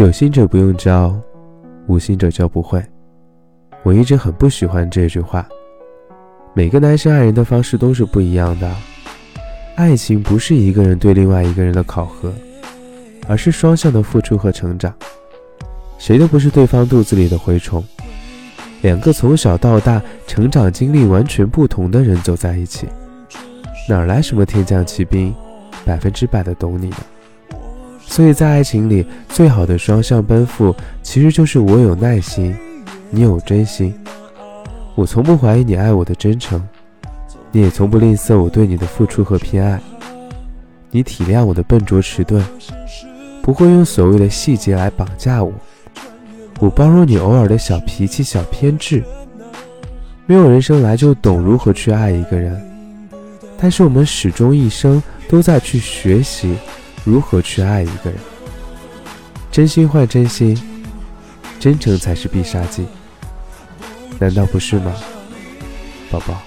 有心者不用教，无心者教不会。我一直很不喜欢这句话。每个男生爱人的方式都是不一样的。爱情不是一个人对另外一个人的考核，而是双向的付出和成长。谁都不是对方肚子里的蛔虫。两个从小到大成长经历完全不同的人走在一起，哪来什么天降奇兵，百分之百的懂你呢？所以在爱情里，最好的双向奔赴，其实就是我有耐心，你有真心。我从不怀疑你爱我的真诚，你也从不吝啬我对你的付出和偏爱。你体谅我的笨拙迟钝，不会用所谓的细节来绑架我。我包容你偶尔的小脾气、小偏执。没有人生来就懂如何去爱一个人，但是我们始终一生都在去学习如何去爱一个人。真心换真心，真诚才是必杀技，难道不是吗，宝宝？